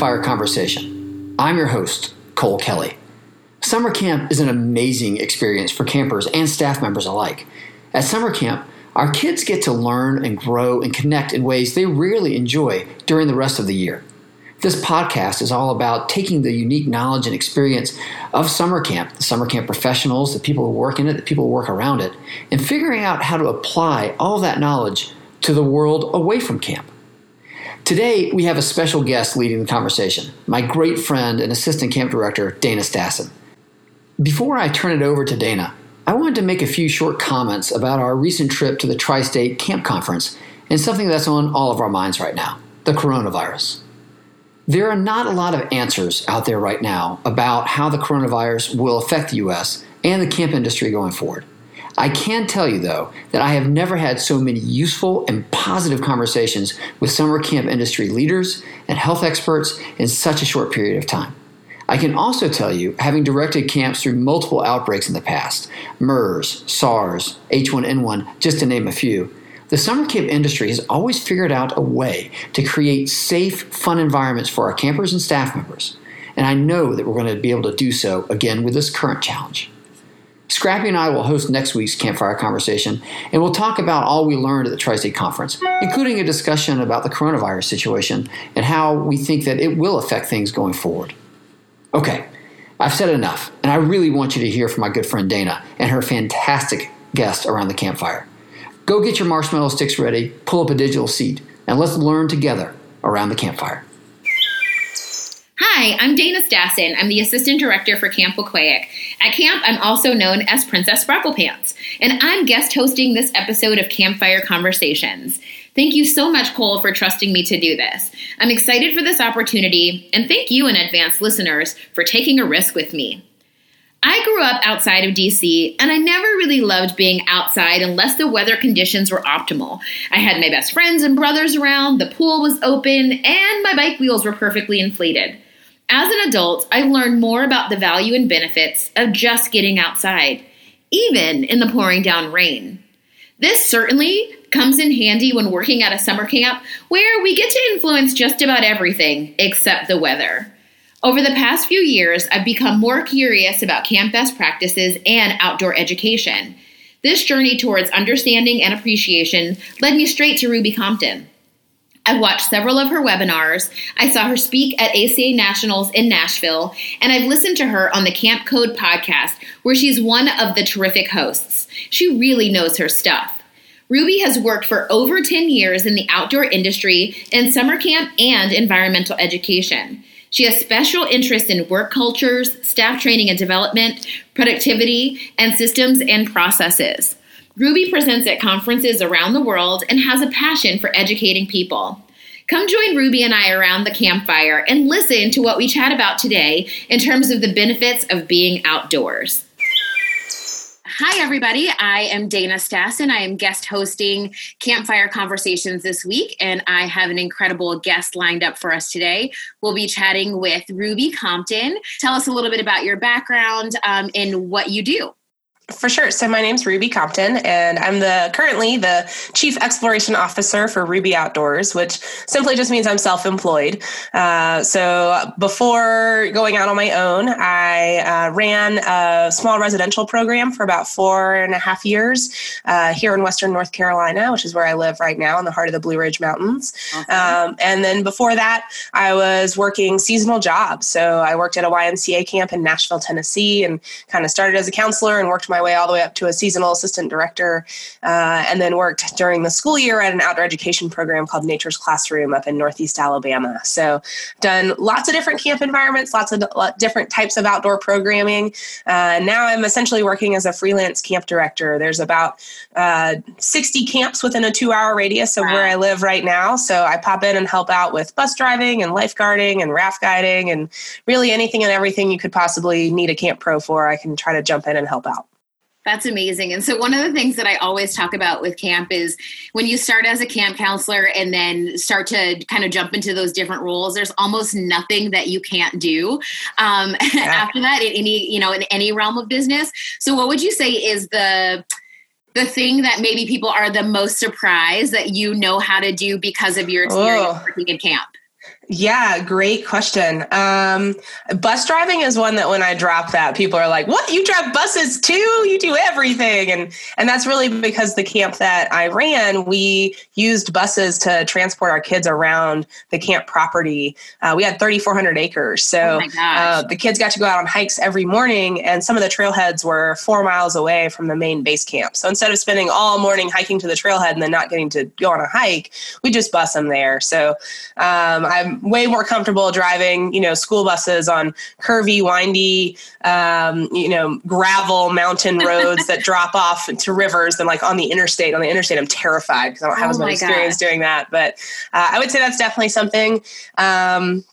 Campfire Conversation. I'm your host, Cole Kelly. Summer camp is an amazing experience for campers and staff members alike. At summer camp, our kids get to learn and grow and connect in ways they rarely enjoy during the rest of the year. This podcast is all about taking the unique knowledge and experience of summer camp, the summer camp professionals, the people who work in it, the people who work around it, and figuring out how to apply all that knowledge to the world away from camp. Today, we have a special guest leading the conversation, my great friend and assistant camp director, Dana Stassen. Before I turn it over to Dana, I wanted to make a few short comments about our recent trip to the Tri State Camp Conference and something that's on all of our minds right now the coronavirus. There are not a lot of answers out there right now about how the coronavirus will affect the U.S. and the camp industry going forward. I can tell you, though, that I have never had so many useful and positive conversations with summer camp industry leaders and health experts in such a short period of time. I can also tell you, having directed camps through multiple outbreaks in the past MERS, SARS, H1N1, just to name a few the summer camp industry has always figured out a way to create safe, fun environments for our campers and staff members. And I know that we're going to be able to do so again with this current challenge. Scrappy and I will host next week's campfire conversation, and we'll talk about all we learned at the Tri State Conference, including a discussion about the coronavirus situation and how we think that it will affect things going forward. Okay, I've said enough, and I really want you to hear from my good friend Dana and her fantastic guest around the campfire. Go get your marshmallow sticks ready, pull up a digital seat, and let's learn together around the campfire. Hi, I'm Dana Stassen. I'm the Assistant Director for Camp Weequahic. At camp, I'm also known as Princess Sparkle Pants, and I'm guest hosting this episode of Campfire Conversations. Thank you so much, Cole, for trusting me to do this. I'm excited for this opportunity, and thank you in advance, listeners, for taking a risk with me. I grew up outside of DC, and I never really loved being outside unless the weather conditions were optimal. I had my best friends and brothers around, the pool was open, and my bike wheels were perfectly inflated. As an adult, I learned more about the value and benefits of just getting outside, even in the pouring down rain. This certainly comes in handy when working at a summer camp where we get to influence just about everything except the weather. Over the past few years, I've become more curious about camp best practices and outdoor education. This journey towards understanding and appreciation led me straight to Ruby Compton. I watched several of her webinars. I saw her speak at ACA Nationals in Nashville, and I've listened to her on the Camp Code podcast, where she's one of the terrific hosts. She really knows her stuff. Ruby has worked for over 10 years in the outdoor industry in summer camp and environmental education. She has special interest in work cultures, staff training and development, productivity, and systems and processes. Ruby presents at conferences around the world and has a passion for educating people. Come join Ruby and I around the campfire and listen to what we chat about today in terms of the benefits of being outdoors. Hi, everybody. I am Dana Stassen. I am guest hosting Campfire Conversations this week, and I have an incredible guest lined up for us today. We'll be chatting with Ruby Compton. Tell us a little bit about your background um, and what you do. For sure. So my name's Ruby Compton, and I'm the currently the Chief Exploration Officer for Ruby Outdoors, which simply just means I'm self-employed. Uh, so before going out on my own, I uh, ran a small residential program for about four and a half years uh, here in Western North Carolina, which is where I live right now in the heart of the Blue Ridge Mountains. Okay. Um, and then before that, I was working seasonal jobs. So I worked at a YMCA camp in Nashville, Tennessee, and kind of started as a counselor and worked my my way all the way up to a seasonal assistant director, uh, and then worked during the school year at an outdoor education program called Nature's Classroom up in Northeast Alabama. So, done lots of different camp environments, lots of different types of outdoor programming. Uh, now I'm essentially working as a freelance camp director. There's about uh, 60 camps within a two hour radius of wow. where I live right now. So, I pop in and help out with bus driving and lifeguarding and raft guiding and really anything and everything you could possibly need a camp pro for. I can try to jump in and help out. That's amazing. And so, one of the things that I always talk about with camp is when you start as a camp counselor and then start to kind of jump into those different roles, there's almost nothing that you can't do um, yeah. after that in any, you know, in any realm of business. So, what would you say is the, the thing that maybe people are the most surprised that you know how to do because of your experience oh. working in camp? Yeah, great question. Um, bus driving is one that when I drop that, people are like, "What? You drive buses too? You do everything?" And and that's really because the camp that I ran, we used buses to transport our kids around the camp property. Uh, we had 3,400 acres, so Oh uh, the kids got to go out on hikes every morning, and some of the trailheads were four miles away from the main base camp. So instead of spending all morning hiking to the trailhead and then not getting to go on a hike, we just bus them there. So um, I'm way more comfortable driving, you know, school buses on curvy, windy, um, you know, gravel mountain roads that drop off to rivers than like on the interstate. On the interstate, I'm terrified because I don't have Oh as much experience doing that. But uh, I would say that's definitely something. Um,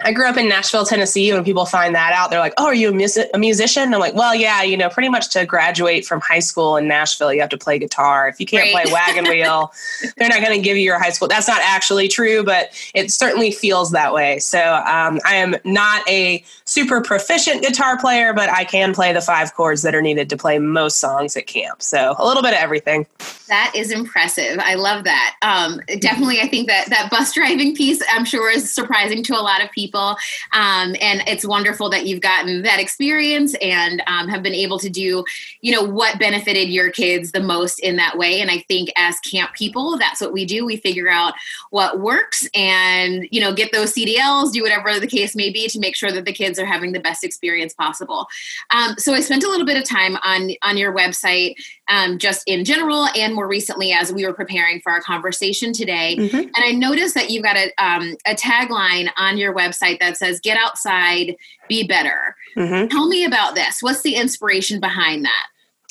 I grew up in Nashville, Tennessee. When people find that out, they're like, "Oh, are you a, music- a musician?" I'm like, "Well, yeah, you know, pretty much to graduate from high school in Nashville, you have to play guitar. If you can't Right. play wagon wheel, they're not going to give you your high school. That's not actually true, but it certainly feels that way. So um, I am not a super proficient guitar player, but I can play the five chords that are needed to play most songs at camp. So a little bit of everything. That is impressive. I love that. Um, definitely, I think that that bus driving piece, I'm sure, is surprising to a lot of people. Um, and it's wonderful that you've gotten that experience and um, have been able to do, you know, what benefited your kids the most in that way. And I think as camp people, that's what we do. We figure out what works and, you know, get those CDLs, do whatever the case may be to make sure that the kids are having the best experience possible. Um, so I spent a little bit of time on on your website um, just in general and more recently as we were preparing for our conversation today. Mhm. And I noticed that you've got a, um, a tagline on your website that says, Get outside, be better. Mhm. Tell me about this. What's the inspiration behind that?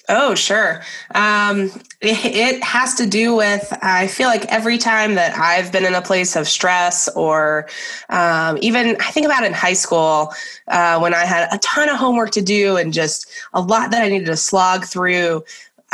Oh, sure. Um, it, it has to do with, I feel like every time that I've been in a place of stress, or um, even I think about in high school uh, when I had a ton of homework to do and just a lot that I needed to slog through.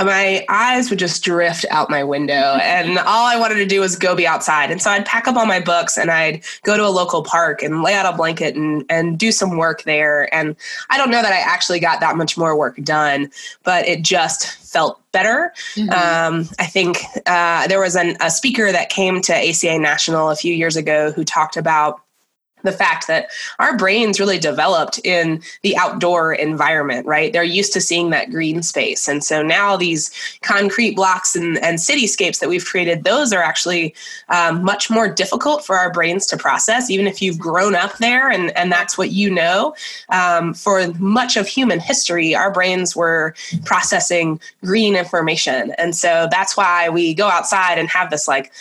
My eyes would just drift out my window, and all I wanted to do was go be outside. And so I'd pack up all my books and I'd go to a local park and lay out a blanket and, and do some work there. And I don't know that I actually got that much more work done, but it just felt better. Um, I think uh, there was an, a speaker that came to ACA National a few years ago who talked about the fact that our brains really developed in the outdoor environment, right? They're used to seeing that green space. And so now these concrete blocks and, and cityscapes that we've created, those are actually um, much more difficult for our brains to process, even if you've grown up there and, and that's what you know. Um, for much of human history, our brains were processing green information. And so that's why we go outside and have this like,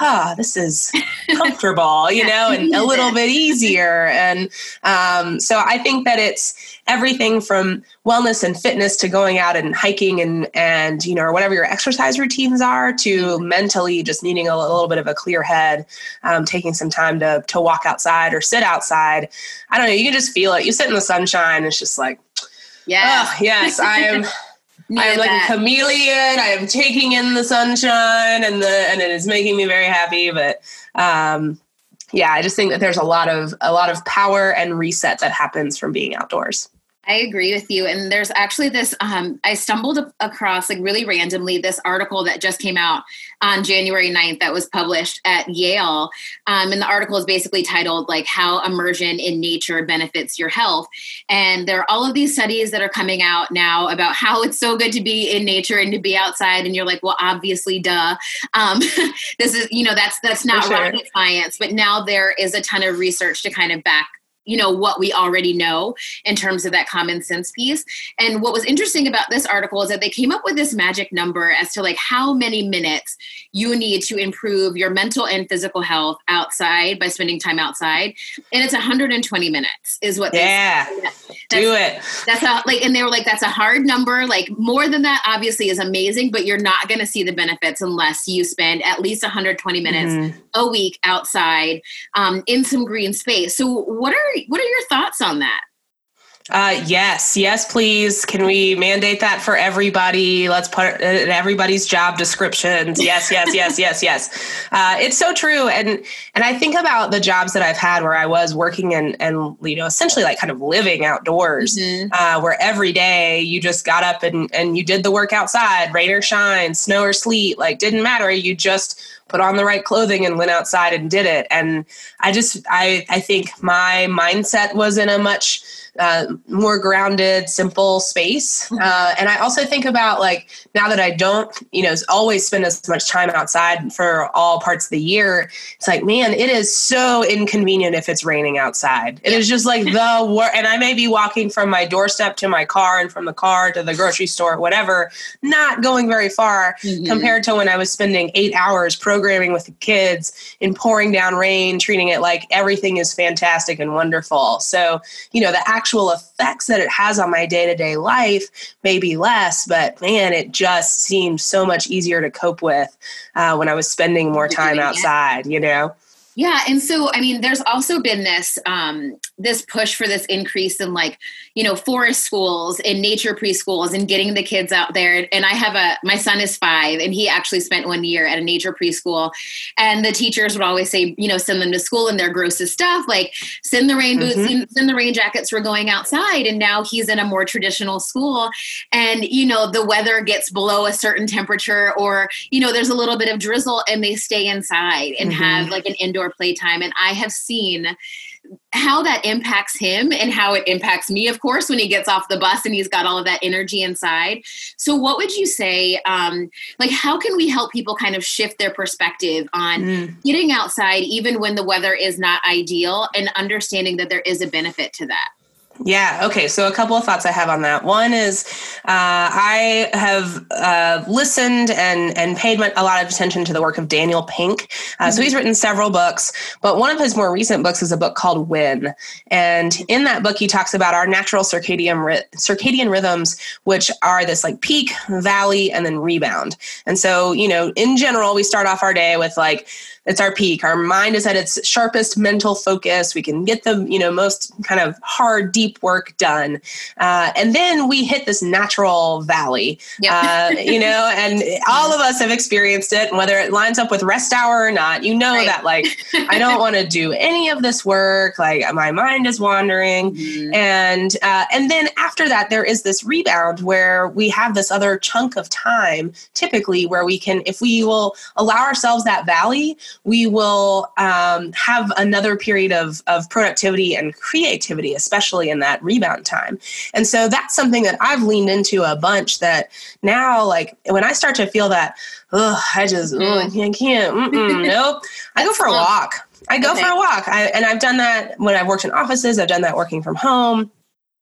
ah, this is comfortable, you know, and a little bit easier. And um, so I think that it's everything from wellness and fitness to going out and hiking and and you know or whatever your exercise routines are to mentally just needing a little bit of a clear head, um, taking some time to to walk outside or sit outside. I don't know. You can just feel it. You sit in the sunshine. It's just like, Yeah. oh yes, I am. I am like a chameleon. I am taking in the sunshine, and the and it is making me very happy. But um, yeah, I just think that there's a lot of a lot of power and reset that happens from being outdoors. I agree with you. And there's actually this, um, I stumbled across, like really randomly, this article that just came out on January 9th that was published at Yale. Um, and the article is basically titled, like, How Immersion in Nature Benefits Your Health. And there are all of these studies that are coming out now about how it's so good to be in nature and to be outside. And you're like, well, obviously, duh. Um, this is, you know, that's that's not sure. rocket science. But now there is a ton of research to kind of back you know what we already know in terms of that common sense piece. And what was interesting about this article is that they came up with this magic number as to like how many minutes you need to improve your mental and physical health outside by spending time outside. And it's 120 minutes is what they Yeah, do it. that's a like and they were like that's a hard number like more than that obviously is amazing but you're not going to see the benefits unless you spend at least 120 minutes Mhm. a week outside um, in some green space so what are what are your thoughts on that Uh, yes, yes, please. Can we mandate that for everybody? Let's put it in everybody's job descriptions. Yes, yes, yes, yes, yes. Uh, it's so true, and and I think about the jobs that I've had where I was working and and you know essentially like kind of living outdoors, mm-hmm. uh, where every day you just got up and and you did the work outside, rain or shine, snow or sleet, like didn't matter. You just put on the right clothing and went outside and did it. And I just I I think my mindset was in a much uh, more grounded, simple space. Mm-hmm. Uh, and I also think about like now that I don't, you know, always spend as much time outside for all parts of the year. It's like, man, it is so inconvenient if it's raining outside. It is just like the worst. And I may be walking from my doorstep to my car and from the car to the grocery store, whatever, not going very far mm-hmm. compared to when I was spending eight hours programming with the kids in pouring down rain, treating it like everything is fantastic and wonderful. So, you know, the actual effects that it has on my day to day life may be less, but man, it just seemed so much easier to cope with uh, when I was spending more time outside, you know? Yeah, and so I mean, there's also been this um, this push for this increase in like you know forest schools and nature preschools and getting the kids out there. And I have a my son is five, and he actually spent one year at a nature preschool, and the teachers would always say, you know, send them to school in their grossest stuff, like send the rain boots, mm-hmm. send the rain jackets for going outside. And now he's in a more traditional school, and you know the weather gets below a certain temperature, or you know there's a little bit of drizzle, and they stay inside and mm-hmm. have like an indoor playtime. And I have seen how that impacts him and how it impacts me, of course, when he gets off the bus and he's got all of that energy inside. So, what would you say? Um, like, how can we help people kind of shift their perspective on mm. getting outside, even when the weather is not ideal, and understanding that there is a benefit to that? Yeah. Okay. So a couple of thoughts I have on that. One is uh, I have uh, listened and and paid a lot of attention to the work of Daniel Pink. Uh, mm-hmm. So he's written several books, but one of his more recent books is a book called When, and in that book he talks about our natural circadian ri- circadian rhythms, which are this like peak, valley, and then rebound. And so you know, in general, we start off our day with like it's our peak. Our mind is at its sharpest mental focus. We can get the you know most kind of hard, deep work done, uh, and then we hit this natural valley. Yep. Uh, you know, and all of us have experienced it. Whether it lines up with rest hour or not, you know right. that like I don't want to do any of this work. Like my mind is wandering, mm-hmm. and uh, and then after that, there is this rebound where we have this other chunk of time, typically where we can, if we will allow ourselves that valley we will um, have another period of, of productivity and creativity, especially in that rebound time. And so that's something that I've leaned into a bunch that now, like when I start to feel that, oh, I just, ugh, I can't, nope, I go for a walk. I go okay. for a walk. I, and I've done that when I've worked in offices, I've done that working from home.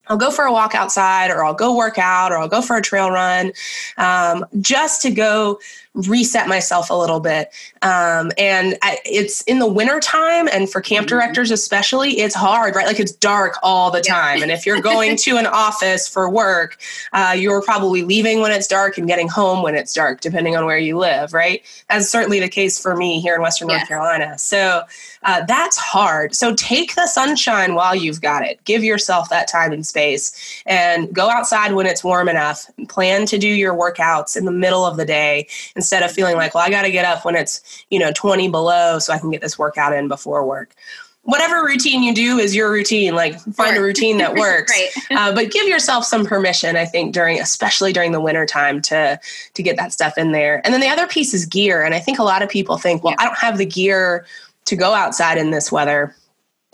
I'll go for a walk outside or I'll go work out or I'll go for a trail run um, just to go reset myself a little bit. Um, and I, it's in the wintertime, and for camp mm-hmm. directors especially, it's hard, right? Like it's dark all the time. And if you're going to an office for work, uh, you're probably leaving when it's dark and getting home when it's dark, depending on where you live, right? That's certainly the case for me here in Western North Carolina. So uh, that's hard. So take the sunshine while you've got it. Give yourself that time and space and go outside when it's warm enough. Plan to do your workouts in the middle of the day instead of feeling like, well, I got to get up when it's, you know, 20 below so I can get this workout in before work. Whatever routine you do is your routine. Like find a routine that works, right. uh, but give yourself some permission. I think during, especially during the winter time, to to get that stuff in there. And then the other piece is gear. And I think a lot of people think, well, yeah. I don't have the gear to go outside in this weather.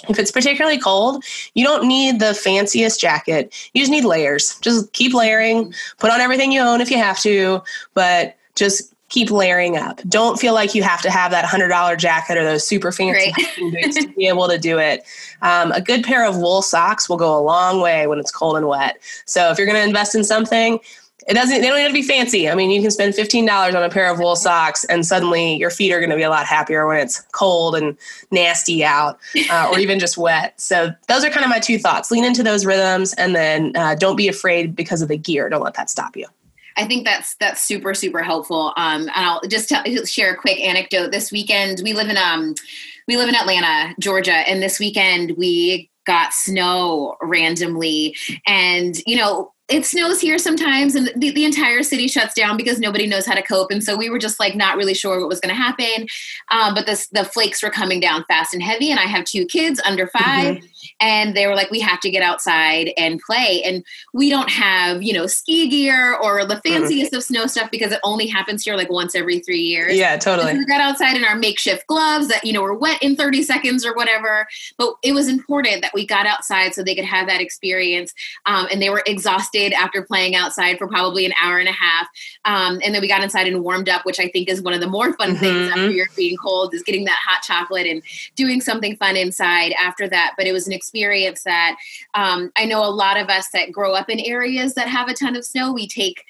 If it's particularly cold, you don't need the fanciest jacket. You just need layers. Just keep layering, put on everything you own if you have to, but just keep layering up. Don't feel like you have to have that $100 jacket or those super fancy boots to be able to do it. Um, a good pair of wool socks will go a long way when it's cold and wet. So if you're going to invest in something, it doesn't they don't need to be fancy. I mean, you can spend $15 on a pair of wool socks and suddenly your feet are going to be a lot happier when it's cold and nasty out uh, or even just wet. So those are kind of my two thoughts. Lean into those rhythms and then uh, don't be afraid because of the gear. Don't let that stop you. I think that's that's super super helpful. Um, and I'll just tell, share a quick anecdote. This weekend, we live in um, we live in Atlanta, Georgia, and this weekend we got snow randomly and you know it snows here sometimes and the, the entire city shuts down because nobody knows how to cope. And so we were just like not really sure what was going to happen. Um, but the, the flakes were coming down fast and heavy and i have two kids under 5 mm-hmm. And they were like we have to get outside and play and we don't have you know ski gear or the mm-hmm. fanciest mm-hmm. of snow stuff because it only happens here like once every three years yeah totally we got outside in our makeshift gloves that you know were wet in 30 seconds or whatever but it was important that we got outside so they could have that experience um, and they were exhausted after playing outside for probably an hour and a half. Um, and then we got inside and warmed up, which I think is one of the more fun mm-hmm. things after you're being cold is getting that hot chocolate and doing something fun inside after that. But it was an experience that um, I know a lot of us that grow up in areas that have a ton of snow, we take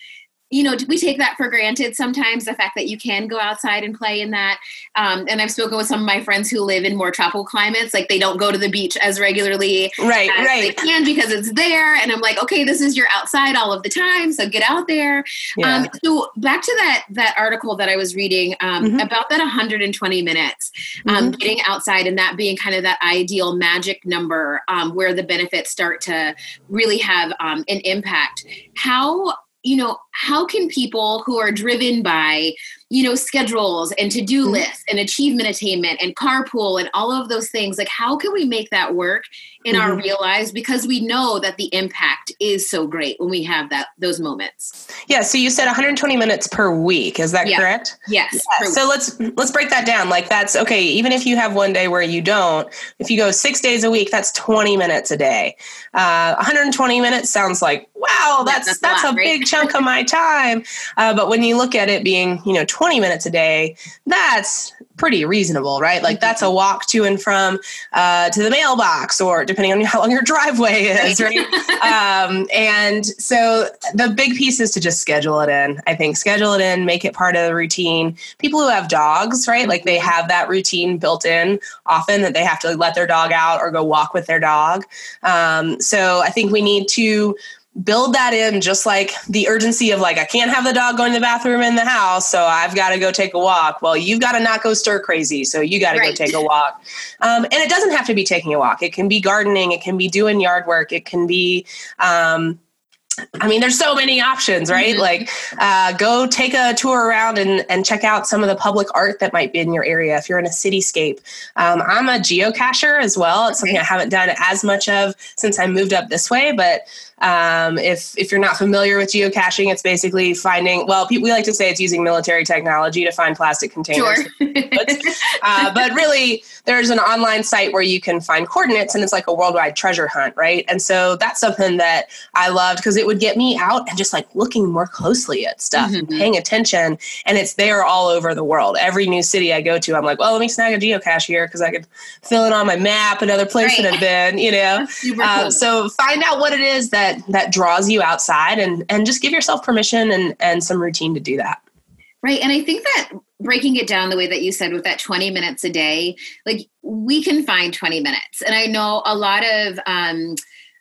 you know, we take that for granted sometimes the fact that you can go outside and play in that. Um, and I've spoken with some of my friends who live in more tropical climates, like they don't go to the beach as regularly right, as right. they can because it's there. And I'm like, okay, this is your outside all of the time, so get out there. Yeah. Um, so back to that that article that I was reading um, mm-hmm. about that 120 minutes, um, mm-hmm. getting outside and that being kind of that ideal magic number um, where the benefits start to really have um, an impact. How you know, how can people who are driven by you know schedules and to-do mm-hmm. lists and achievement attainment and carpool and all of those things like how can we make that work in mm-hmm. our real lives because we know that the impact is so great when we have that those moments yeah so you said 120 minutes per week is that yeah. correct yes yeah. so let's let's break that down like that's okay even if you have one day where you don't if you go six days a week that's 20 minutes a day uh, 120 minutes sounds like wow that's yeah, that's, that's, a, lot, a right? big chunk of my time uh, but when you look at it being you know 20 minutes a day, that's pretty reasonable, right? Like that's a mm-hmm. walk to and from uh, to the mailbox, or depending on how long your driveway is, right? um, and so the big piece is to just schedule it in. I think schedule it in, make it part of the routine. People who have dogs, right? Like they have that routine built in often that they have to let their dog out or go walk with their dog. Um, so I think we need to build that in just like the urgency of like i can't have the dog going to the bathroom in the house so i've got to go take a walk. Well you've got to not go stir crazy so you got to right. go take a walk. Um, and it doesn't have to be taking a walk. It can be gardening. It can be doing yard work. It can be um, I mean, there's so many options, right? Mm-hmm. Like, uh, go take a tour around and, and check out some of the public art that might be in your area if you're in a cityscape. Um, I'm a geocacher as well. It's something I haven't done as much of since I moved up this way, but um, if if you're not familiar with geocaching, it's basically finding. Well, we like to say it's using military technology to find plastic containers. Sure. uh, but really, there's an online site where you can find coordinates, and it's like a worldwide treasure hunt, right? And so that's something that I loved because it would get me out and just like looking more closely at stuff mm-hmm. and paying attention. And it's there all over the world. Every new city I go to, I'm like, well, let me snag a geocache here because I could fill it on my map another place right. that I've been. You know, uh, cool. so find out what it is that that that draws you outside and and just give yourself permission and and some routine to do that right and i think that breaking it down the way that you said with that 20 minutes a day like we can find 20 minutes and i know a lot of um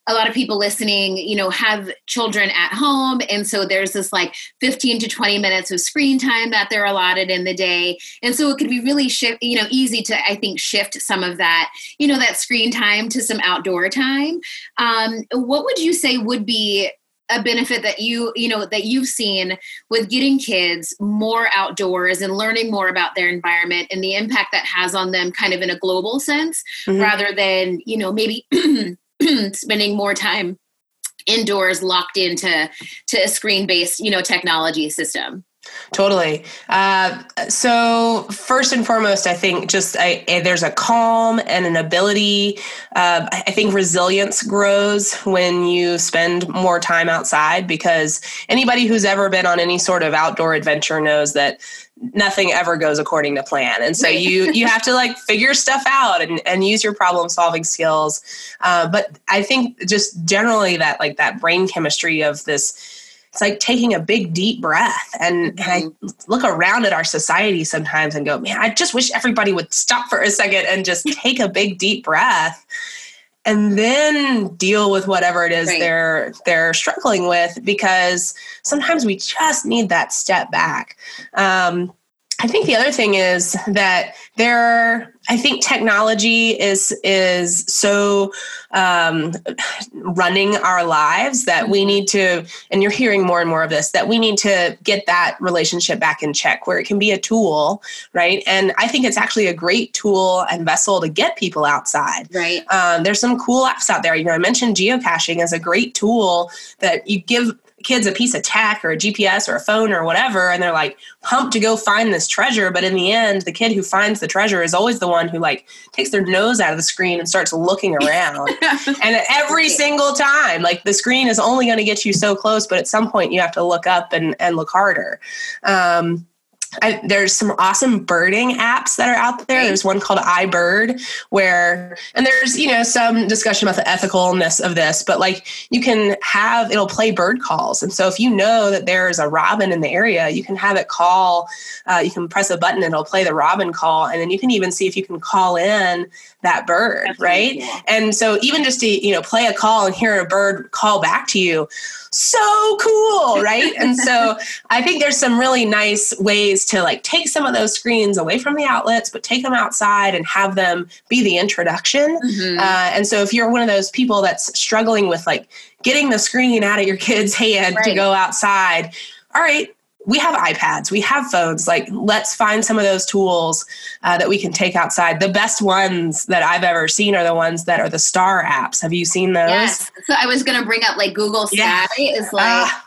a lot of people listening, you know, have children at home. And so there's this like 15 to 20 minutes of screen time that they're allotted in the day. And so it could be really shift, you know, easy to, I think, shift some of that, you know, that screen time to some outdoor time. Um, what would you say would be a benefit that you you know that you've seen with getting kids more outdoors and learning more about their environment and the impact that has on them kind of in a global sense mm-hmm. rather than you know maybe spending more time indoors locked into to a screen based you know technology system Totally. Uh, so first and foremost, I think just I, there's a calm and an ability. Uh, I think resilience grows when you spend more time outside because anybody who's ever been on any sort of outdoor adventure knows that nothing ever goes according to plan and so you you have to like figure stuff out and, and use your problem solving skills uh, but i think just generally that like that brain chemistry of this it's like taking a big deep breath and, mm-hmm. and i mm-hmm. look around at our society sometimes and go man i just wish everybody would stop for a second and just take a big deep breath and then deal with whatever it is right. they're they're struggling with because sometimes we just need that step back um, I think the other thing is that there, I think technology is is so um, running our lives that we need to, and you're hearing more and more of this, that we need to get that relationship back in check, where it can be a tool, right? And I think it's actually a great tool and vessel to get people outside. Right. Um, there's some cool apps out there. You know, I mentioned geocaching as a great tool that you give kids a piece of tech or a GPS or a phone or whatever, and they're like pumped to go find this treasure. But in the end, the kid who finds the treasure is always the one who like takes their nose out of the screen and starts looking around. and every single time, like the screen is only going to get you so close, but at some point you have to look up and, and look harder. Um, I, there's some awesome birding apps that are out there. There's one called iBird where, and there's, you know, some discussion about the ethicalness of this, but like you can have, it'll play bird calls. And so if you know that there's a robin in the area, you can have it call, uh, you can press a button and it'll play the robin call. And then you can even see if you can call in that bird, That's right? Cool. And so even just to, you know, play a call and hear a bird call back to you, so cool, right? and so I think there's some really nice ways to like take some of those screens away from the outlets, but take them outside and have them be the introduction. Mm-hmm. Uh, and so if you're one of those people that's struggling with like getting the screen out of your kid's hand right. to go outside, all right, we have iPads, we have phones. Like, let's find some of those tools uh, that we can take outside. The best ones that I've ever seen are the ones that are the star apps. Have you seen those? Yes. So I was going to bring up like Google Sky yeah. is like. Uh,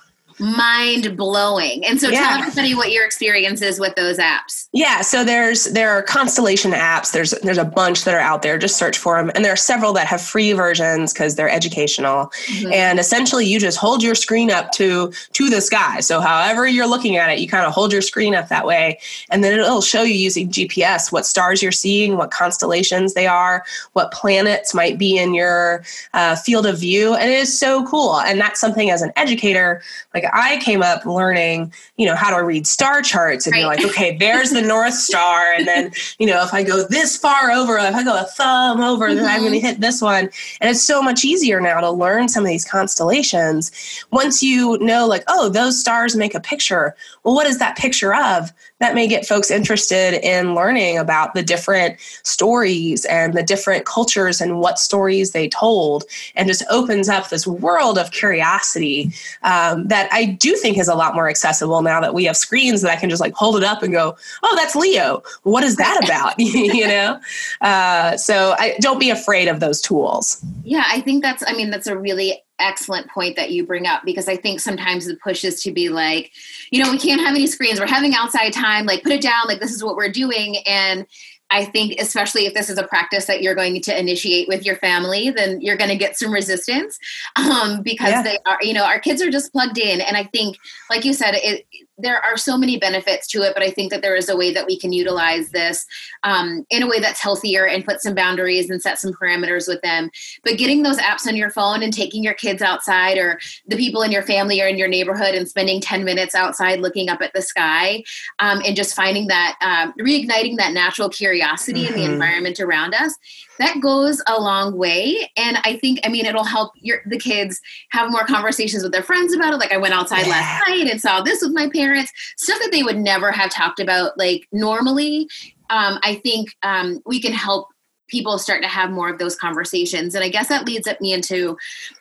mind blowing. And so yeah. tell everybody what your experience is with those apps. Yeah, so there's there are constellation apps. There's there's a bunch that are out there. Just search for them, and there are several that have free versions because they're educational. Mm-hmm. And essentially, you just hold your screen up to to the sky. So however you're looking at it, you kind of hold your screen up that way, and then it'll show you using GPS what stars you're seeing, what constellations they are, what planets might be in your uh, field of view, and it is so cool. And that's something as an educator, like I came up learning, you know, how to read star charts, and right. you're like, okay, there's the North Star, and then you know, if I go this far over, if I go a thumb over, mm-hmm. then I'm going to hit this one, and it's so much easier now to learn some of these constellations. Once you know, like, oh, those stars make a picture. Well, what is that picture of? That may get folks interested in learning about the different stories and the different cultures and what stories they told, and just opens up this world of curiosity um, that I do think is a lot more accessible now that we have screens that I can just like hold it up and go, oh, that's Leo. What is that about? you know? Uh, so I don't be afraid of those tools. Yeah, I think that's, I mean, that's a really excellent point that you bring up because I think sometimes the push is to be like, you know, we can't have any screens. We're having outside time. Like, put it down. Like, this is what we're doing. And I think, especially if this is a practice that you're going to initiate with your family, then you're going to get some resistance um, because yeah. they are, you know, our kids are just plugged in. And I think, like you said, it, there are so many benefits to it, but I think that there is a way that we can utilize this um, in a way that's healthier and put some boundaries and set some parameters with them. But getting those apps on your phone and taking your kids outside or the people in your family or in your neighborhood and spending 10 minutes outside looking up at the sky um, and just finding that, um, reigniting that natural curiosity mm-hmm. in the mm-hmm. environment around us that goes a long way and i think i mean it'll help your the kids have more conversations with their friends about it like i went outside yeah. last night and saw this with my parents stuff that they would never have talked about like normally um, i think um, we can help people start to have more of those conversations and i guess that leads up me into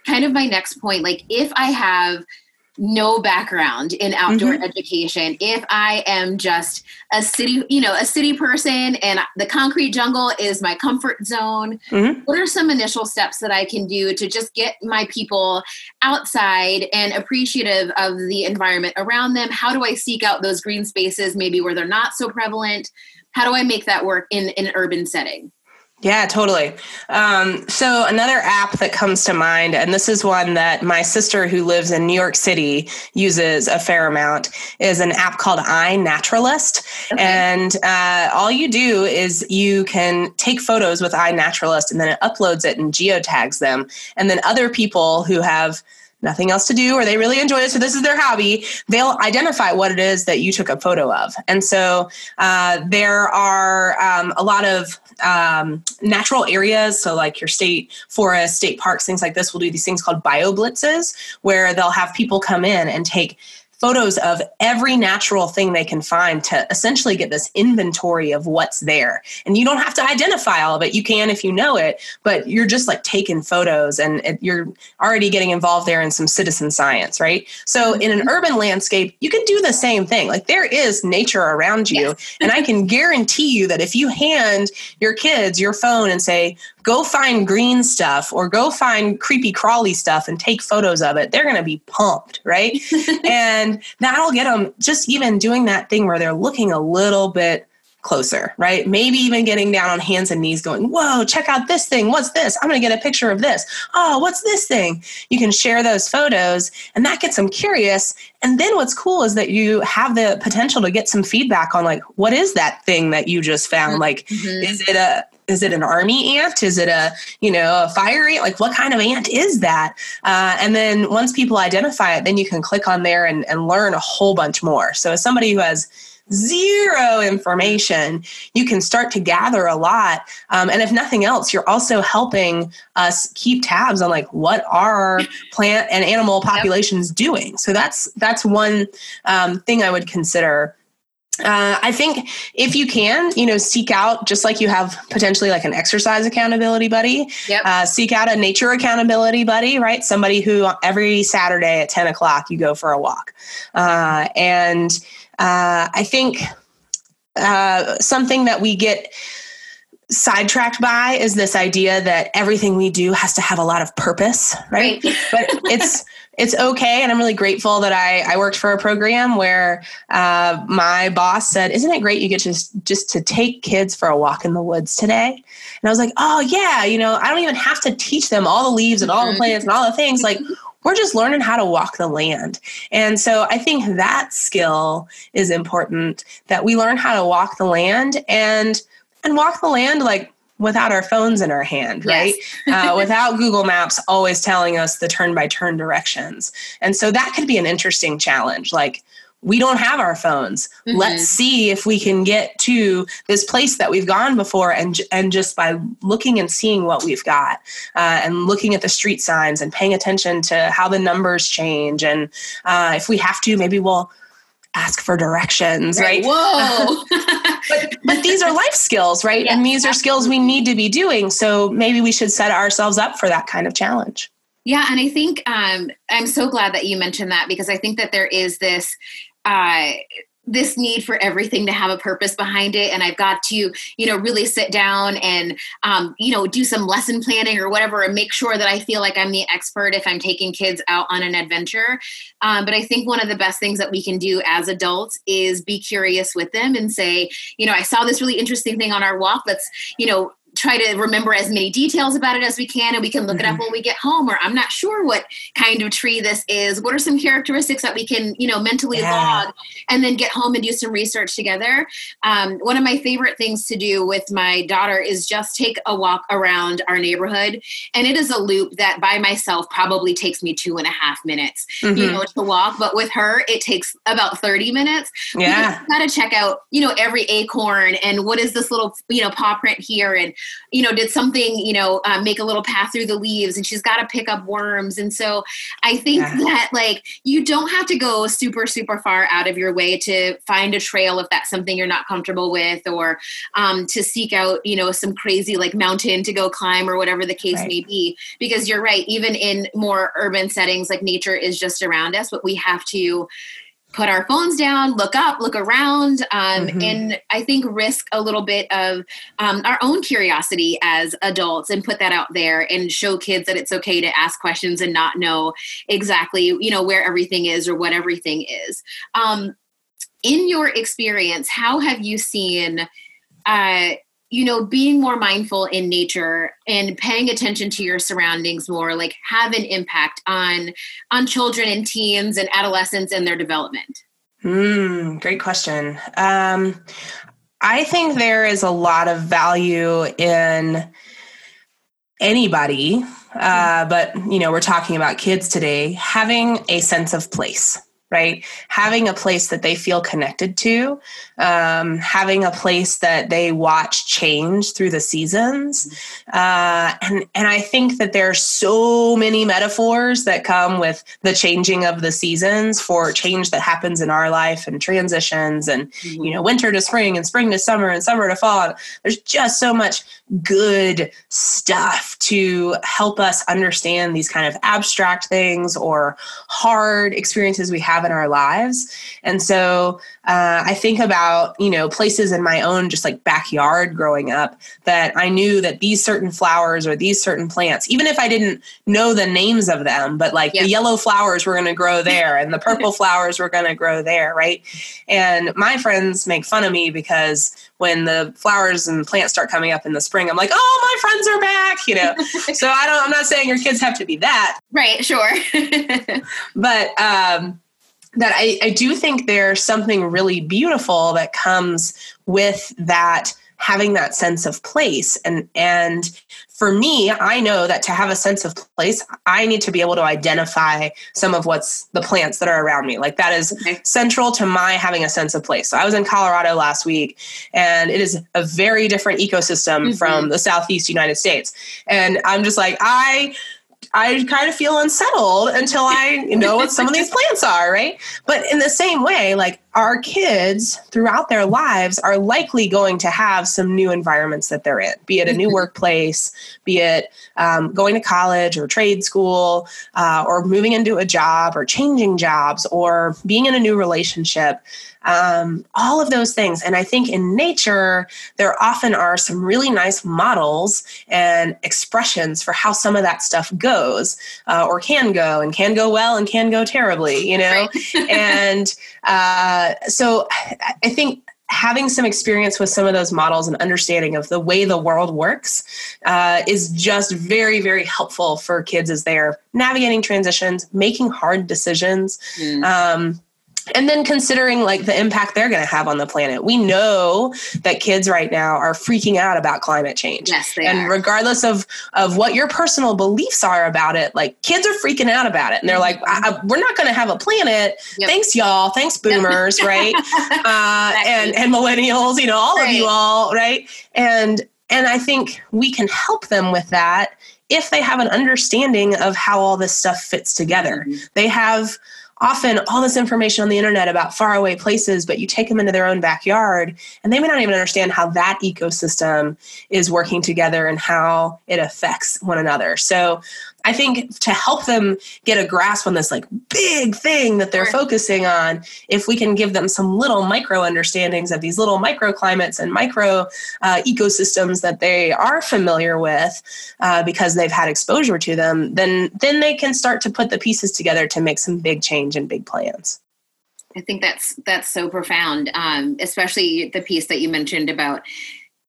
kind of my next point like if i have no background in outdoor mm-hmm. education if i am just a city you know a city person and the concrete jungle is my comfort zone mm-hmm. what are some initial steps that i can do to just get my people outside and appreciative of the environment around them how do i seek out those green spaces maybe where they're not so prevalent how do i make that work in, in an urban setting yeah, totally. Um, so another app that comes to mind, and this is one that my sister who lives in New York City uses a fair amount, is an app called iNaturalist. Okay. And uh, all you do is you can take photos with iNaturalist, and then it uploads it and geotags them, and then other people who have nothing else to do or they really enjoy it so this is their hobby they'll identify what it is that you took a photo of. And so uh, there are um, a lot of um, natural areas so like your state forest state parks things like this will do these things called bio blitzes where they'll have people come in and take photos of every natural thing they can find to essentially get this inventory of what's there. And you don't have to identify all of it. You can if you know it, but you're just like taking photos and it, you're already getting involved there in some citizen science, right? So in an mm-hmm. urban landscape, you can do the same thing. Like there is nature around you. Yes. and I can guarantee you that if you hand your kids your phone and say, go find green stuff or go find creepy crawly stuff and take photos of it, they're going to be pumped, right? and that'll get them just even doing that thing where they're looking a little bit closer, right? Maybe even getting down on hands and knees going, Whoa, check out this thing. What's this? I'm going to get a picture of this. Oh, what's this thing? You can share those photos and that gets them curious. And then what's cool is that you have the potential to get some feedback on like, what is that thing that you just found? Mm-hmm. Like, mm-hmm. is it a, is it an army ant? Is it a you know a fire ant? Like what kind of ant is that? Uh, and then once people identify it, then you can click on there and, and learn a whole bunch more. So as somebody who has zero information, you can start to gather a lot. Um, and if nothing else, you're also helping us keep tabs on like what are plant and animal populations yep. doing. So that's that's one um, thing I would consider uh, I think if you can, you know, seek out just like you have potentially like an exercise accountability buddy. Yep. Uh, seek out a nature accountability buddy, right? Somebody who every Saturday at ten o'clock you go for a walk, uh, and uh, I think uh, something that we get sidetracked by is this idea that everything we do has to have a lot of purpose, right? right. but it's it's okay. And I'm really grateful that I, I worked for a program where uh, my boss said, Isn't it great you get just, just to take kids for a walk in the woods today? And I was like, Oh, yeah. You know, I don't even have to teach them all the leaves and all the mm-hmm. plants and all the things. Like, we're just learning how to walk the land. And so I think that skill is important that we learn how to walk the land and and walk the land like without our phones in our hand, right? Yes. uh, without Google Maps always telling us the turn by turn directions. And so that could be an interesting challenge. Like, we don't have our phones. Mm-hmm. Let's see if we can get to this place that we've gone before, and and just by looking and seeing what we've got, uh, and looking at the street signs and paying attention to how the numbers change, and uh, if we have to, maybe we'll ask for directions, right? right? Whoa. but, but these are life skills, right? and these are skills we need to be doing. So maybe we should set ourselves up for that kind of challenge. Yeah, and I think um, I'm so glad that you mentioned that because I think that there is this uh, this need for everything to have a purpose behind it and i've got to you know really sit down and um, you know do some lesson planning or whatever and make sure that i feel like i'm the expert if i'm taking kids out on an adventure. Um, but i think one of the best things that we can do as adults is be curious with them and say you know i saw this really interesting thing on our walk. Let's you know try to remember as many details about it as we can and we can look mm-hmm. it up mm-hmm. when we get home or i'm not sure what kind of tree this is what are some characteristics that we can you know mentally yeah. log and then get home and do some research together um, one of my favorite things to do with my daughter is just take a walk around our neighborhood and it is a loop that by myself probably takes me two and a half minutes mm-hmm. you know to walk but with her it takes about 30 minutes yeah got to check out you know every acorn and what is this little you know paw print here and you know, did something, you know, uh, make a little path through the leaves and she's got to pick up worms. And so I think yeah. that like you don't have to go super, super far out of your way to find a trail if that's something you're not comfortable with or um, to seek out, you know, some crazy like mountain to go climb or whatever the case right. may be. Because you're right, even in more urban settings, like nature is just around us, but we have to put our phones down, look up, look around, um, mm-hmm. and I think risk a little bit of um, our own curiosity as adults and put that out there and show kids that it's okay to ask questions and not know exactly, you know, where everything is or what everything is. Um, in your experience, how have you seen? Uh, you know being more mindful in nature and paying attention to your surroundings more like have an impact on on children and teens and adolescents and their development. Mm, great question. Um, i think there is a lot of value in anybody uh, but you know we're talking about kids today having a sense of place right? Having a place that they feel connected to, um, having a place that they watch change through the seasons, uh, and and I think that there are so many metaphors that come with the changing of the seasons for change that happens in our life and transitions, and mm-hmm. you know, winter to spring and spring to summer and summer to fall. There's just so much good stuff to help us understand these kind of abstract things or hard experiences we have in our lives. And so uh, I think about, you know, places in my own just like backyard growing up that I knew that these certain flowers or these certain plants, even if I didn't know the names of them, but like the yellow flowers were going to grow there and the purple flowers were going to grow there, right? And my friends make fun of me because when the flowers and plants start coming up in the spring, I'm like, oh, my friends are back, you know. so I don't. I'm not saying your kids have to be that, right? Sure, but um, that I, I do think there's something really beautiful that comes with that having that sense of place and and for me i know that to have a sense of place i need to be able to identify some of what's the plants that are around me like that is okay. central to my having a sense of place so i was in colorado last week and it is a very different ecosystem mm-hmm. from the southeast united states and i'm just like i I kind of feel unsettled until I know what some of these plants are, right? But in the same way, like our kids throughout their lives are likely going to have some new environments that they're in, be it a new workplace, be it um, going to college or trade school, uh, or moving into a job or changing jobs or being in a new relationship um, all of those things. And I think in nature, there often are some really nice models and expressions for how some of that stuff goes uh, or can go and can go well and can go terribly, you know? Right. and uh, so I think having some experience with some of those models and understanding of the way the world works uh, is just very, very helpful for kids as they're navigating transitions, making hard decisions. Mm. Um, and then considering like the impact they're going to have on the planet we know that kids right now are freaking out about climate change. Yes and are. regardless of of what your personal beliefs are about it like kids are freaking out about it. And they're like I, I, we're not going to have a planet. Yep. thanks y'all. Thanks boomers right? Uh, and and millennials you know all right. of you all right? And and i think we can help them with that if they have an understanding of how all this stuff fits together. Mm-hmm. they have often all this information on the internet about faraway places, but you take them into their own backyard and they may not even understand how that ecosystem is working together and how it affects one another. So I think to help them get a grasp on this like big thing that they're focusing on, if we can give them some little micro understandings of these little microclimates and micro uh, ecosystems that they are familiar with uh, because they've had exposure to them, then then they can start to put the pieces together to make some big change and big plans. I think that's that's so profound, um, especially the piece that you mentioned about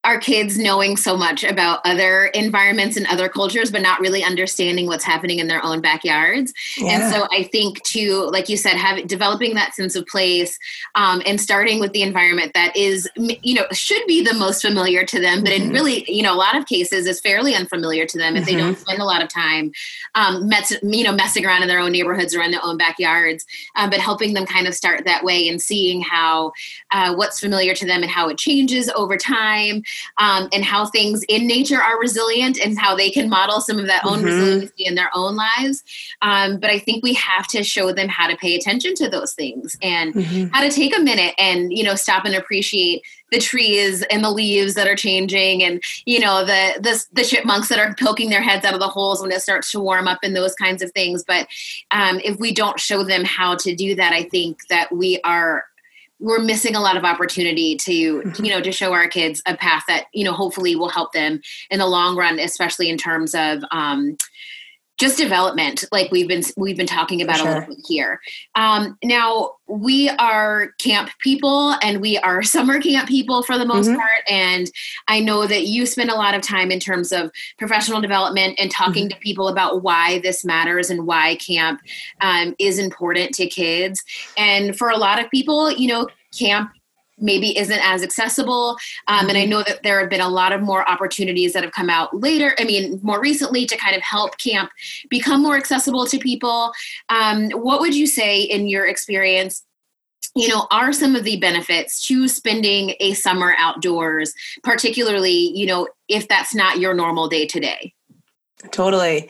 our kids knowing so much about other environments and other cultures but not really understanding what's happening in their own backyards yeah. and so i think to like you said have developing that sense of place um, and starting with the environment that is you know should be the most familiar to them but mm-hmm. in really you know a lot of cases is fairly unfamiliar to them if mm-hmm. they don't mm-hmm. spend a lot of time um, mess, you know messing around in their own neighborhoods or in their own backyards um, but helping them kind of start that way and seeing how uh, what's familiar to them and how it changes over time um, and how things in nature are resilient and how they can model some of that own mm-hmm. resiliency in their own lives. Um, but I think we have to show them how to pay attention to those things and mm-hmm. how to take a minute and you know stop and appreciate the trees and the leaves that are changing and you know the, the the chipmunks that are poking their heads out of the holes when it starts to warm up and those kinds of things but um, if we don't show them how to do that i think that we are we're missing a lot of opportunity to mm-hmm. you know to show our kids a path that you know hopefully will help them in the long run especially in terms of um, just development like we've been we've been talking about sure. a little bit here um, now we are camp people and we are summer camp people for the most mm-hmm. part and i know that you spend a lot of time in terms of professional development and talking mm-hmm. to people about why this matters and why camp um, is important to kids and for a lot of people you know camp maybe isn't as accessible. Um. And I mm-hmm. know that there have been a lot of more opportunities that have come out later. I mean, more recently to kind of help camp become more accessible to people. Um, what would you say in your experience? You know, are some of the benefits to spending a summer outdoors, particularly, you know, if that's not your normal day to day? Totally.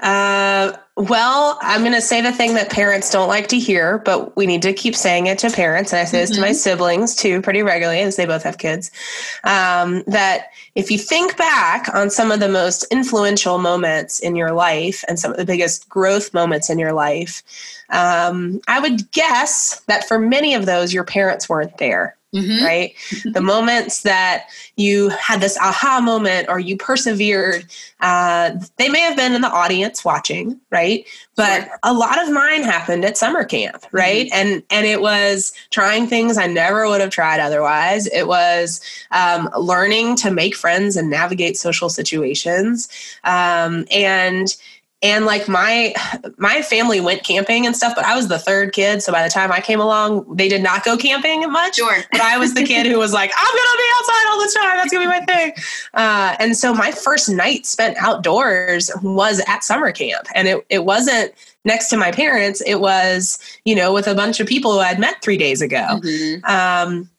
Uh, well, I'm going to say the thing that parents don't like to hear, but we need to keep saying it to parents. And I say this mm-hmm. to my mm-hmm. siblings too, pretty regularly, as they both have kids. Um, that if you think back on some of the most influential moments in your life and some of the biggest growth moments in your life, um, I would guess that for many of those, your parents weren't there. Mm-hmm. right? the moments that you had this aha moment or you persevered, uh, they may have been in the audience watching, right? But sure. a lot of mine happened at summer camp, right? Mm-hmm. And and it was trying things I never would have tried otherwise. It was um, learning to make friends and navigate social situations, um, and and like my my family went camping and stuff but i was the third kid. So by the time i came along they did not go camping much. Sure. but i was the kid who was like i'm gonna be outside all the time. That's gonna be my thing. Uh, and so my first night spent outdoors was at summer camp. And it, it wasn't next to my parents. It was you know with a bunch of people who i'd met three days ago. Mm-hmm. um,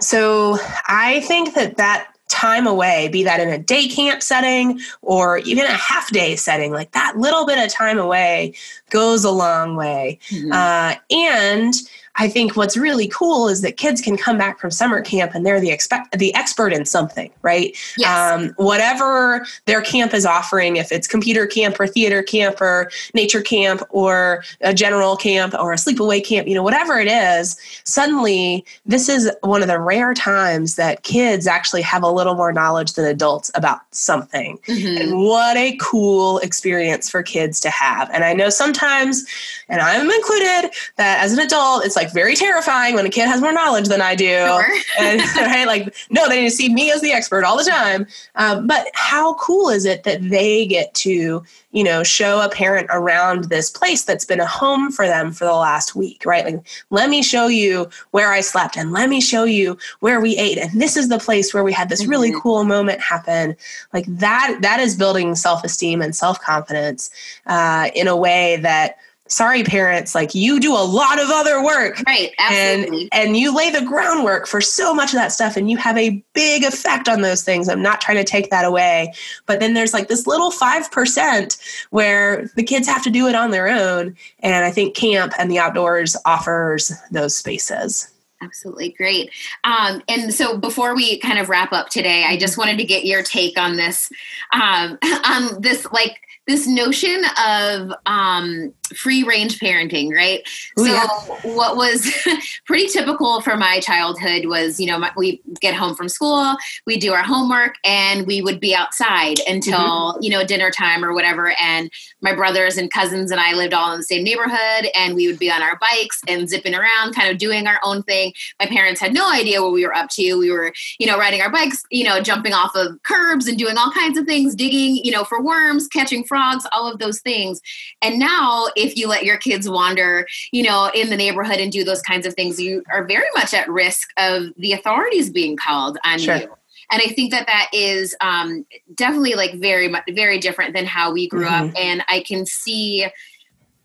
so i think that that time away, be that in a day camp setting or even a half day setting, like that little bit of time away goes a long way. Mm-hmm. Uh, and I think what's really cool is that kids can come back from summer camp and they're the expect the expert in something, right? Yes. Um, whatever their camp is offering, if it's computer camp or theater camp or nature camp or a general camp or a sleepaway camp, you know, whatever it is, suddenly this is one of the rare times that kids actually have a little more knowledge than adults about something. Mm-hmm. And what a cool experience for kids to have. And I know sometimes, and I'm included, that as an adult, it's like like very terrifying when a kid has more knowledge than I do. Sure. and right, like no, they need to see me as the expert all the time. Um, but how cool is it that they get to you know show a parent around this place that's been a home for them for the last week, right? Like let me show you where I slept and let me show you where we ate and this is the place where we had this really mm-hmm. cool moment happen. Like that that is building self esteem and self confidence uh, in a way that sorry parents like you do a lot of other work. Right absolutely. and and you lay the groundwork for so much of that stuff and you have a big effect on those things. I'm not trying to take that away. But then there's like this little 5% where the kids have to do it on their own and i think camp and the outdoors offers those spaces. Absolutely great. Um, and so before we kind of wrap up today, I just wanted to get your take on this, um, on this like this notion of um, free range parenting, right? Ooh, so yeah. what was pretty typical for my childhood was, you know, my, we get home from school, we do our homework, and we would be outside until mm-hmm. you know dinner time or whatever. And my brothers and cousins and I lived all in the same neighborhood, and we would be on our bikes and zipping around, kind of doing our own thing. My parents had no idea what we were up to. We were, you know, riding our bikes, you know, jumping off of curbs and doing all kinds of things, digging, you know, for worms, catching frogs, all of those things. And now if you let your kids wander, you know, in the neighborhood and do those kinds of things, you are very much at risk of the authorities being called on sure. you and i think that that is um, definitely like very very different than how we grew mm-hmm. up and i can see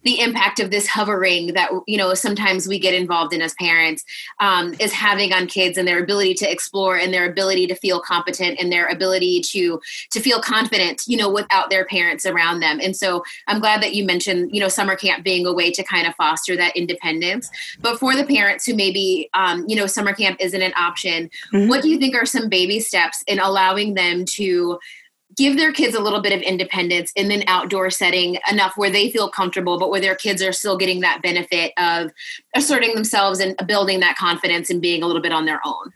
the impact of this hovering that you know sometimes we get involved in as parents um, is having on kids and their ability to explore and their ability to feel competent and their ability to to feel confident you know without their parents around them and so i'm glad that you mentioned you know summer camp being a way to kind of foster that independence but for the parents who maybe um, you know summer camp isn't an option mm-hmm. what do you think are some baby steps in allowing them to give their kids a little bit of independence in an outdoor setting enough where they feel comfortable but where their kids are still getting that benefit of asserting themselves and building that confidence and being a little bit on their own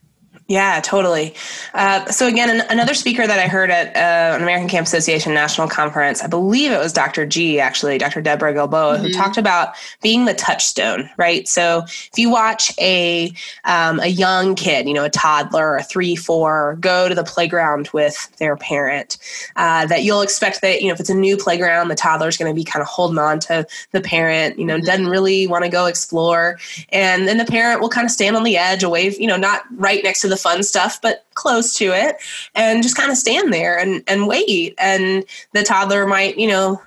Yeah, totally. Uh, so again, an, another speaker that I heard at uh, an American Camp Association national conference, I believe it was Dr. G, actually, Dr. Deborah Gilboa, mm-hmm. who talked about being the touchstone, right? So if you watch a um, a young kid, you know, a toddler, a three, four, go to the playground with their parent, uh, that you'll expect that you know if it's a new playground, the toddler's going to be kind of holding on to the parent, you know, mm-hmm. doesn't really want to go explore, and then the parent will kind of stand on the edge, away, you know, not right next to the the fun stuff, but close to it, and just kind of stand there and, and wait. And the toddler might, you know,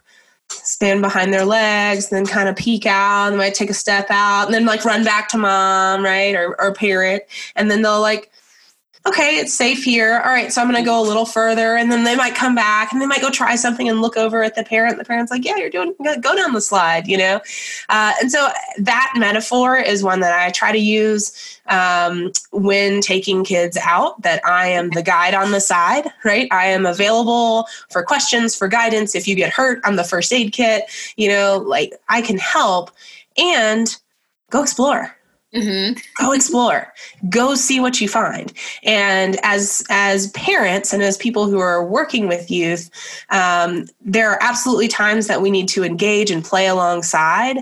stand behind their legs, then kind of peek out, and might take a step out, and then like run back to mom, right, or, or parent, and then they'll like okay, it's safe here. All right, so I'm going to go a little further. And then they might come back and they might go try something and look over at the parent. The parent's like, yeah, you're doing, go down the slide, you know? Uh, and so that metaphor is one that I try to use um, when taking kids out, that I am the guide on the side, right? I am available for questions, for guidance. If you get hurt, I'm the first aid kit, you know, like I can help and go explore Mm-hmm. Go explore. Go see what you find. And as as parents and as people who are working with youth, um, there are absolutely times that we need to engage and play alongside.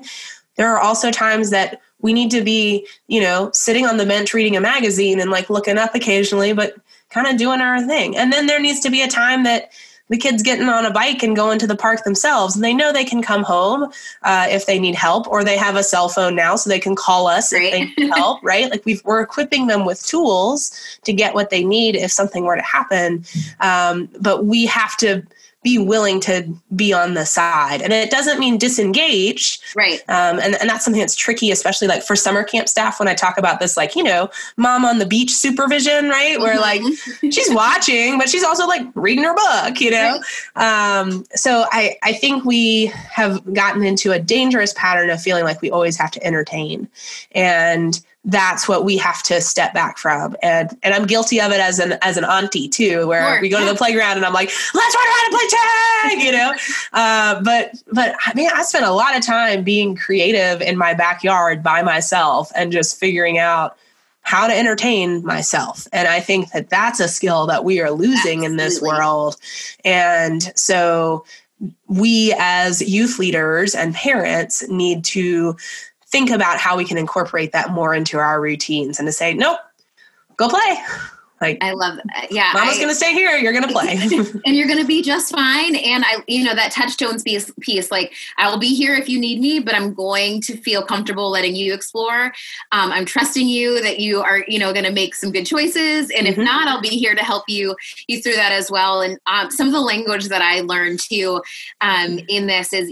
There are also times that we need to be, you know, sitting on the bench reading a magazine and like looking up occasionally, but kind of doing our thing. And then there needs to be a time that the kids getting on a bike and going to the park themselves. And they know they can come home uh, if they need help or they have a cell phone now so they can call us right. if they need help right? Like we are equipping them with tools to get what they need if something were to happen. Um, but we have to be willing to be on the side. And it doesn't mean disengage. Right. Um, and, and that's something that's tricky, especially like for summer camp staff when I talk about this, like, you know, mom on the beach supervision, right? Where like mm-hmm. she's watching, but she's also like reading her book, you know? Right. Um, so I, I think we have gotten into a dangerous pattern of feeling like we always have to entertain. And that's what we have to step back from and and i'm guilty of it as an as an auntie too where sure, we go yeah. to the playground and i'm like let's run around and play tag you know uh, but but I mean i spent a lot of time being creative in my backyard by myself and just figuring out how to entertain myself and i think that that's a skill that we are losing Absolutely. in this world and so we as youth leaders and parents need to think about how we can incorporate that more into our routines and to say, nope, go play. Like I love that. Yeah. Mama's gonna stay here, you're gonna play. and you're gonna be just fine. And I you know, that touchstones piece piece, like I will be here if you need me, but I'm going to feel comfortable letting you explore. Um, I'm trusting you that you are, you know, gonna make some good choices. And mm-hmm. if not, I'll be here to help you you through that as well. And um, some of the language that I learned too um, in this is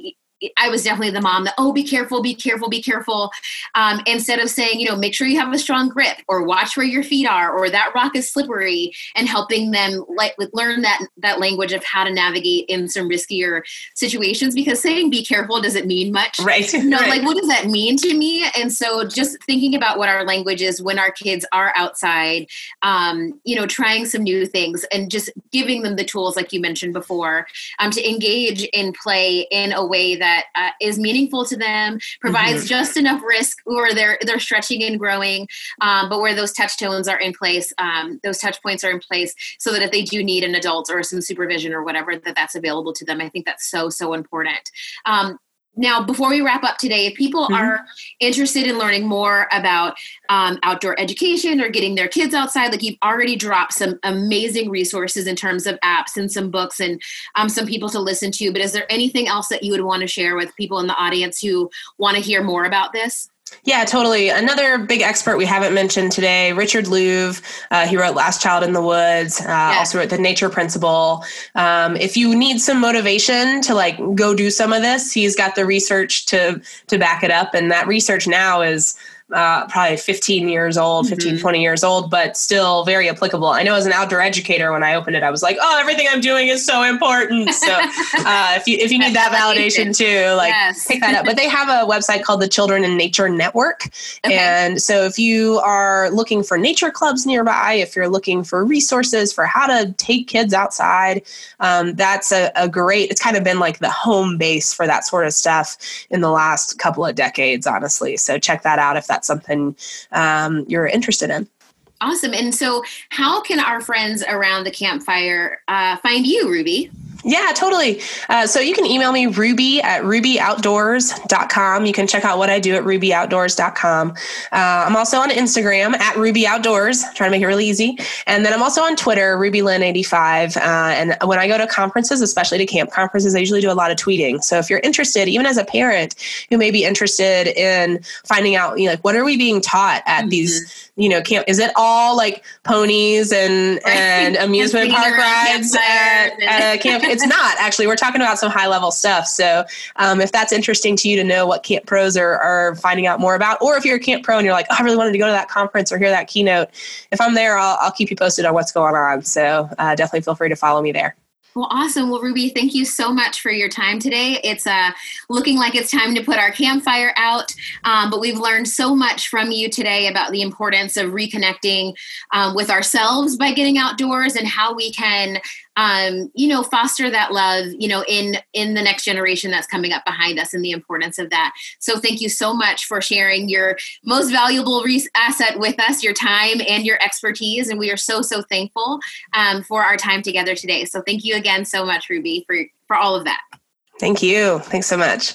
I was definitely the mom that, oh, be careful, be careful, be careful. Um, instead of saying, you know, make sure you have a strong grip or watch where your feet are or that rock is slippery and helping them like learn that that language of how to navigate in some riskier situations because saying be careful doesn't mean much. Right. No, right. like what does that mean to me? And so just thinking about what our language is when our kids are outside, um, you know, trying some new things and just giving them the tools like you mentioned before um, to engage in play in a way that that uh, is meaningful to them, provides mm-hmm. just enough risk where they're they're stretching and growing, um, but where those touchstones are in place, um, those touch points are in place, so that if they do need an adult or some supervision or whatever, that that's available to them. I think that's so so important. Um, now before we wrap up today if people mm-hmm. are interested in learning more about um, outdoor education or getting their kids outside like you've already dropped some amazing resources in terms of apps and some books and um, some people to listen to but is there anything else that you would want to share with people in the audience who want to hear more about this yeah, totally. Another big expert we haven't mentioned today, Richard Louv. Uh, he wrote Last Child in the Woods. Uh, yeah. Also wrote The Nature Principle. Um, if you need some motivation to like go do some of this, he's got the research to to back it up, and that research now is uh, probably 15 years old, 15, mm-hmm. 20 years old, but still very applicable. I know as an outdoor educator, when I opened it, I was like, oh, everything I'm doing is so important. So uh, if you if you need that validation too, like yes. pick that up. But they have a website called the Children and Nature Network. Okay. And so if you are looking for nature clubs nearby, if you're looking for resources for how to take kids outside, um, that's a, a great, it's kind of been like the home base for that sort of stuff in the last couple of decades, honestly. So check that out if that's something um, you're interested in. Awesome. And so, how can our friends around the campfire uh, find you, Ruby? Yeah, totally. Uh, so you can email me ruby at rubyoutdoors.com. You can check out what I do at rubyoutdoors.com. Uh, I'm also on Instagram at rubyoutdoors, trying to make it really easy. And then I'm also on Twitter, rubylyn85. Uh, and when I go to conferences, especially to camp conferences, I usually do a lot of tweeting. So if you're interested, even as a parent who may be interested in finding out, you know, like, what are we being taught at mm-hmm. these, you know, camp? Is it all like ponies and, and amusement park rides at, at a camp? it's not actually. We're talking about some high level stuff. So um, if that's interesting to you to know what camp pros are, are finding out more about, or if you're a camp pro and you're like, oh, I really wanted to go to that conference or hear that keynote, if I'm there, I'll, I'll keep you posted on what's going on. So uh, definitely feel free to follow me there. Well, awesome. Well, Ruby, thank you so much for your time today. It's uh, looking like it's time to put our campfire out, um, but we've learned so much from you today about the importance of reconnecting um, with ourselves by getting outdoors and how we can um, you know, foster that love, you know, in in the next generation that's coming up behind us, and the importance of that. So, thank you so much for sharing your most valuable re- asset with us, your time and your expertise, and we are so so thankful um, for our time together today. So, thank you again so much, Ruby, for for all of that. Thank you. Thanks so much.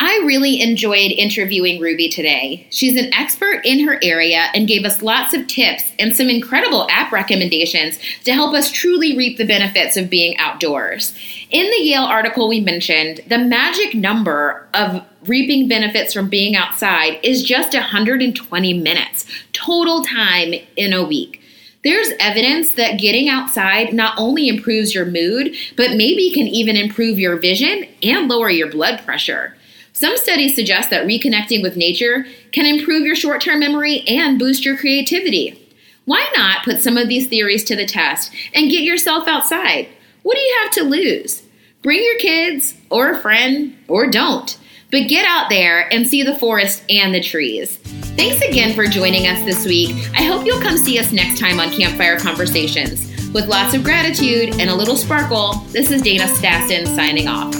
I really enjoyed interviewing Ruby today. She's an expert in her area and gave us lots of tips and some incredible app recommendations to help us truly reap the benefits of being outdoors. In the Yale article we mentioned, the magic number of reaping benefits from being outside is just 120 minutes total time in a week. There's evidence that getting outside not only improves your mood, but maybe can even improve your vision and lower your blood pressure. Some studies suggest that reconnecting with nature can improve your short term memory and boost your creativity. Why not put some of these theories to the test and get yourself outside? What do you have to lose? Bring your kids or a friend or don't, but get out there and see the forest and the trees. Thanks again for joining us this week. I hope you'll come see us next time on Campfire Conversations. With lots of gratitude and a little sparkle, this is Dana Stassen signing off.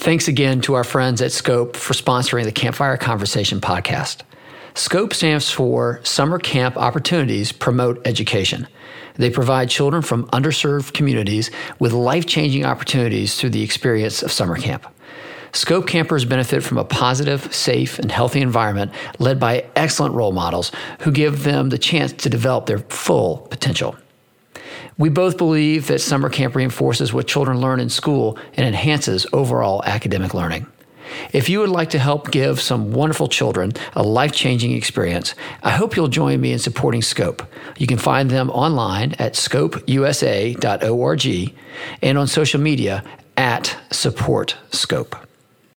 Thanks again to our friends at Scope for sponsoring the Campfire Conversation podcast. SCOPE stands for Summer Camp Opportunities Promote Education. They provide children from underserved communities with life changing opportunities through the experience of summer camp. Scope campers benefit from a positive, safe, and healthy environment led by excellent role models who give them the chance to develop their full potential. We both believe that summer camp reinforces what children learn in school and enhances overall academic learning. If you would like to help give some wonderful children a life changing experience, I hope you'll join me in supporting Scope. You can find them online at scopeusa.org and on social media at Support Scope.